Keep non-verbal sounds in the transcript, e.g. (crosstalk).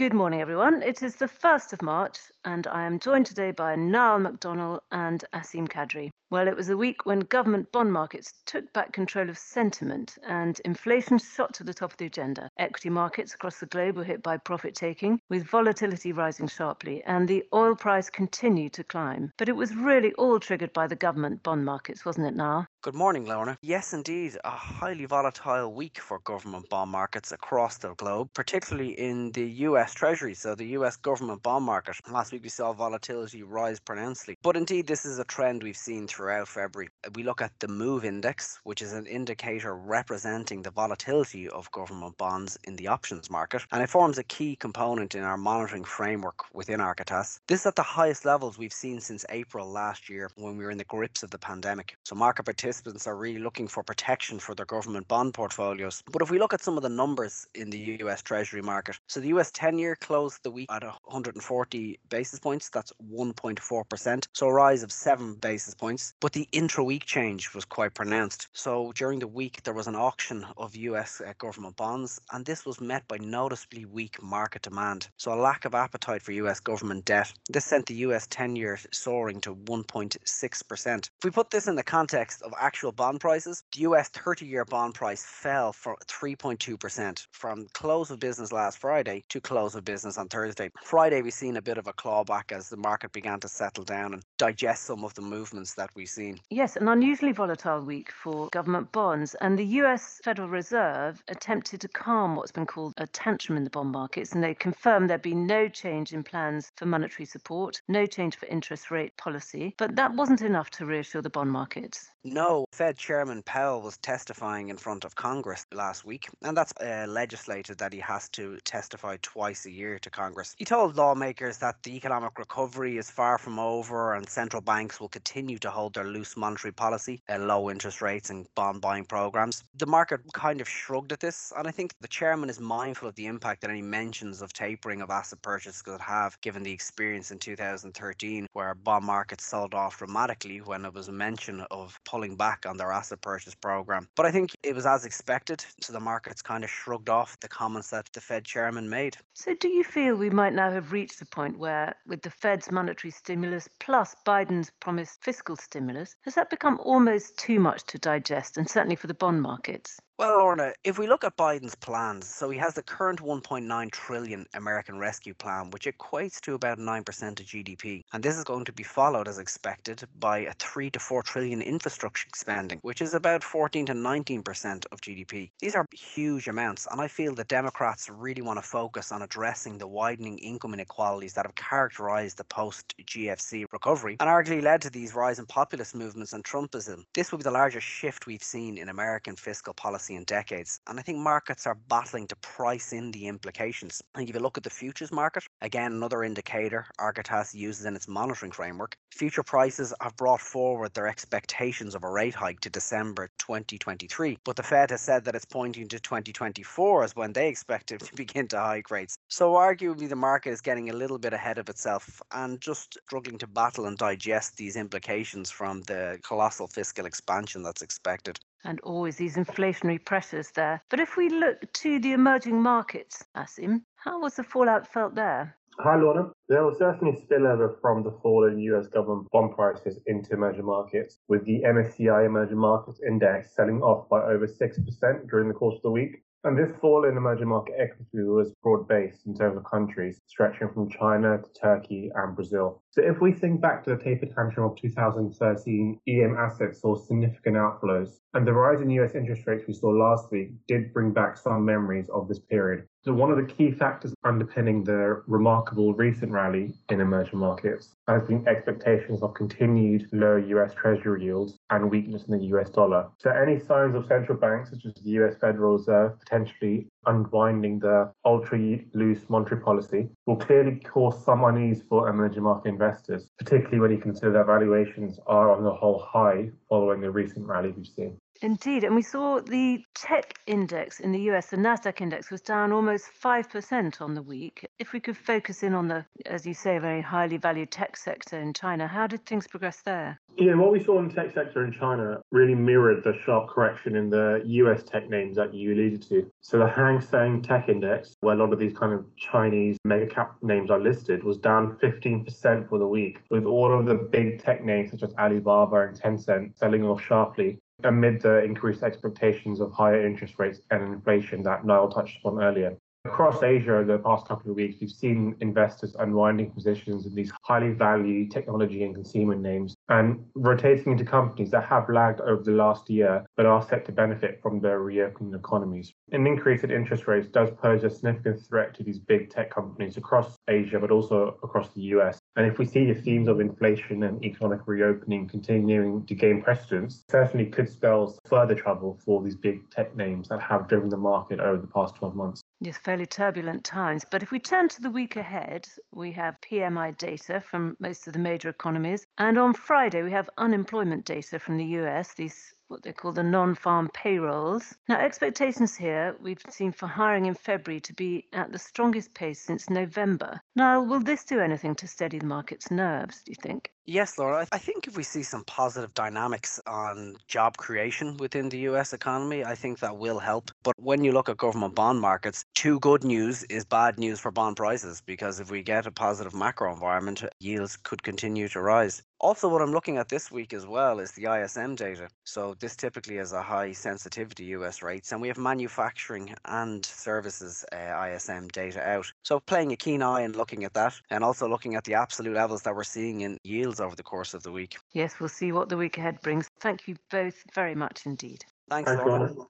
Good morning, everyone. It is the 1st of March, and I am joined today by Niall McDonnell and Asim Qadri. Well, it was a week when government bond markets took back control of sentiment and inflation shot to the top of the agenda. Equity markets across the globe were hit by profit taking, with volatility rising sharply, and the oil price continued to climb. But it was really all triggered by the government bond markets, wasn't it, Niall? Good morning, Lorna. Yes, indeed, a highly volatile week for government bond markets across the globe, particularly in the US Treasury, so the US government bond market. Last week we saw volatility rise pronouncedly. But indeed, this is a trend we've seen throughout February. We look at the MOVE index, which is an indicator representing the volatility of government bonds in the options market, and it forms a key component in our monitoring framework within Architas. This is at the highest levels we've seen since April last year when we were in the grips of the pandemic. So market participants participants are really looking for protection for their government bond portfolios. But if we look at some of the numbers in the US Treasury market, so the US 10 year closed the week at 140 basis points, that's 1.4%, so a rise of 7 basis points. But the intra week change was quite pronounced. So during the week, there was an auction of US uh, government bonds, and this was met by noticeably weak market demand. So a lack of appetite for US government debt. This sent the US 10 year soaring to 1.6%. If we put this in the context of actual bond prices, the US 30 year bond price fell for 3.2% from close of business last Friday to close of business on Thursday. Friday, we've seen a bit of a clawback as the market began to settle down and digest some of the movements that we've seen. Yes, an unusually volatile week for government bonds, and the US Federal Reserve attempted to calm what's been called a tantrum in the bond markets, and they confirmed there'd be no change in plans for monetary support, no change for interest rate policy, but that wasn't enough to reassure the bond markets. No, no Fed Chairman Powell was testifying in front of Congress last week, and that's uh, legislated that he has to testify twice a year to Congress. He told lawmakers that the economic recovery is far from over and central banks will continue to hold their loose monetary policy, uh, low interest rates, and bond buying programs. The market kind of shrugged at this, and I think the chairman is mindful of the impact that any mentions of tapering of asset purchases could have, given the experience in 2013, where bond markets sold off dramatically when it was a mention of pulling back on their asset purchase program. But I think it was as expected, so the markets kind of shrugged off the comments that the Fed chairman made. So, do you feel we might now have reached the point where, with the Fed's monetary stimulus plus Biden's promised fiscal stimulus, has that become almost too much to digest, and certainly for the bond markets? Well, Lorna, if we look at Biden's plans, so he has the current 1.9 trillion American Rescue Plan, which equates to about 9% of GDP. And this is going to be followed, as expected, by a 3 to 4 trillion infrastructure spending, which is about 14 to 19% of GDP. These are huge amounts, and I feel the Democrats really want to focus on addressing the widening income inequalities that have characterized the post GFC recovery and arguably led to these rising populist movements and Trumpism. This will be the largest shift we've seen in American fiscal policy in decades. And I think markets are battling to price in the implications. I think if you look at the futures market, again, another indicator Architas uses in its monitoring framework, future prices have brought forward their expectations of a rate hike to December 2023. But the Fed has said that it's pointing to 2024 as when they expect it to (laughs) begin to hike rates. So arguably the market is getting a little bit ahead of itself and just struggling to battle and digest these implications from the colossal fiscal expansion that's expected and always these inflationary pressures there. But if we look to the emerging markets, Asim, how was the fallout felt there? Hi, Lorna. There was certainly spillover from the fall in US government bond prices into emerging markets, with the MSCI Emerging Markets Index selling off by over 6% during the course of the week. And this fall in emerging market equity was broad based in terms of countries, stretching from China to Turkey and Brazil. So if we think back to the taper tantrum of 2013, EM assets saw significant outflows, and the rise in US interest rates we saw last week did bring back some memories of this period. So one of the key factors underpinning the remarkable recent rally in emerging markets has been expectations of continued low US Treasury yields and weakness in the US dollar. So any signs of central banks such as the US Federal Reserve potentially unwinding the ultra loose monetary policy will clearly cause some unease for emerging market investors, particularly when you consider their valuations are on the whole high following the recent rally we've seen. Indeed. And we saw the tech index in the US, the NASDAQ index, was down almost 5% on the week. If we could focus in on the, as you say, very highly valued tech sector in China, how did things progress there? Yeah, what we saw in the tech sector in China really mirrored the sharp correction in the US tech names that you alluded to. So the Hang Seng Tech Index, where a lot of these kind of Chinese mega cap names are listed, was down 15% for the week, with all of the big tech names such as Alibaba and Tencent selling off sharply amid the increased expectations of higher interest rates and inflation that Niall touched upon earlier. Across Asia, the past couple of weeks, we've seen investors unwinding positions in these highly valued technology and consumer names and rotating into companies that have lagged over the last year but are set to benefit from their reopening economies. An increase in interest rates does pose a significant threat to these big tech companies across Asia but also across the US. And if we see the themes of inflation and economic reopening continuing to gain precedence, certainly could spell further trouble for these big tech names that have driven the market over the past 12 months. Yes, fairly turbulent times. But if we turn to the week ahead, we have PMI data from most of the major economies. And on Friday, we have unemployment data from the US, these what they call the non-farm payrolls. Now, expectations here we've seen for hiring in February to be at the strongest pace since November. Now, will this do anything to steady the market's nerves, do you think? Yes, Laura. I think if we see some positive dynamics on job creation within the US economy, I think that will help. But when you look at government bond markets, too good news is bad news for bond prices because if we get a positive macro environment, yields could continue to rise. Also, what I'm looking at this week as well is the ISM data. So, this typically is a high sensitivity US rates, and we have manufacturing and services uh, ISM data out. So, playing a keen eye and looking at that, and also looking at the absolute levels that we're seeing in yields over the course of the week. Yes, we'll see what the week ahead brings. Thank you both very much indeed. Thanks, Thanks, Laura. Laura.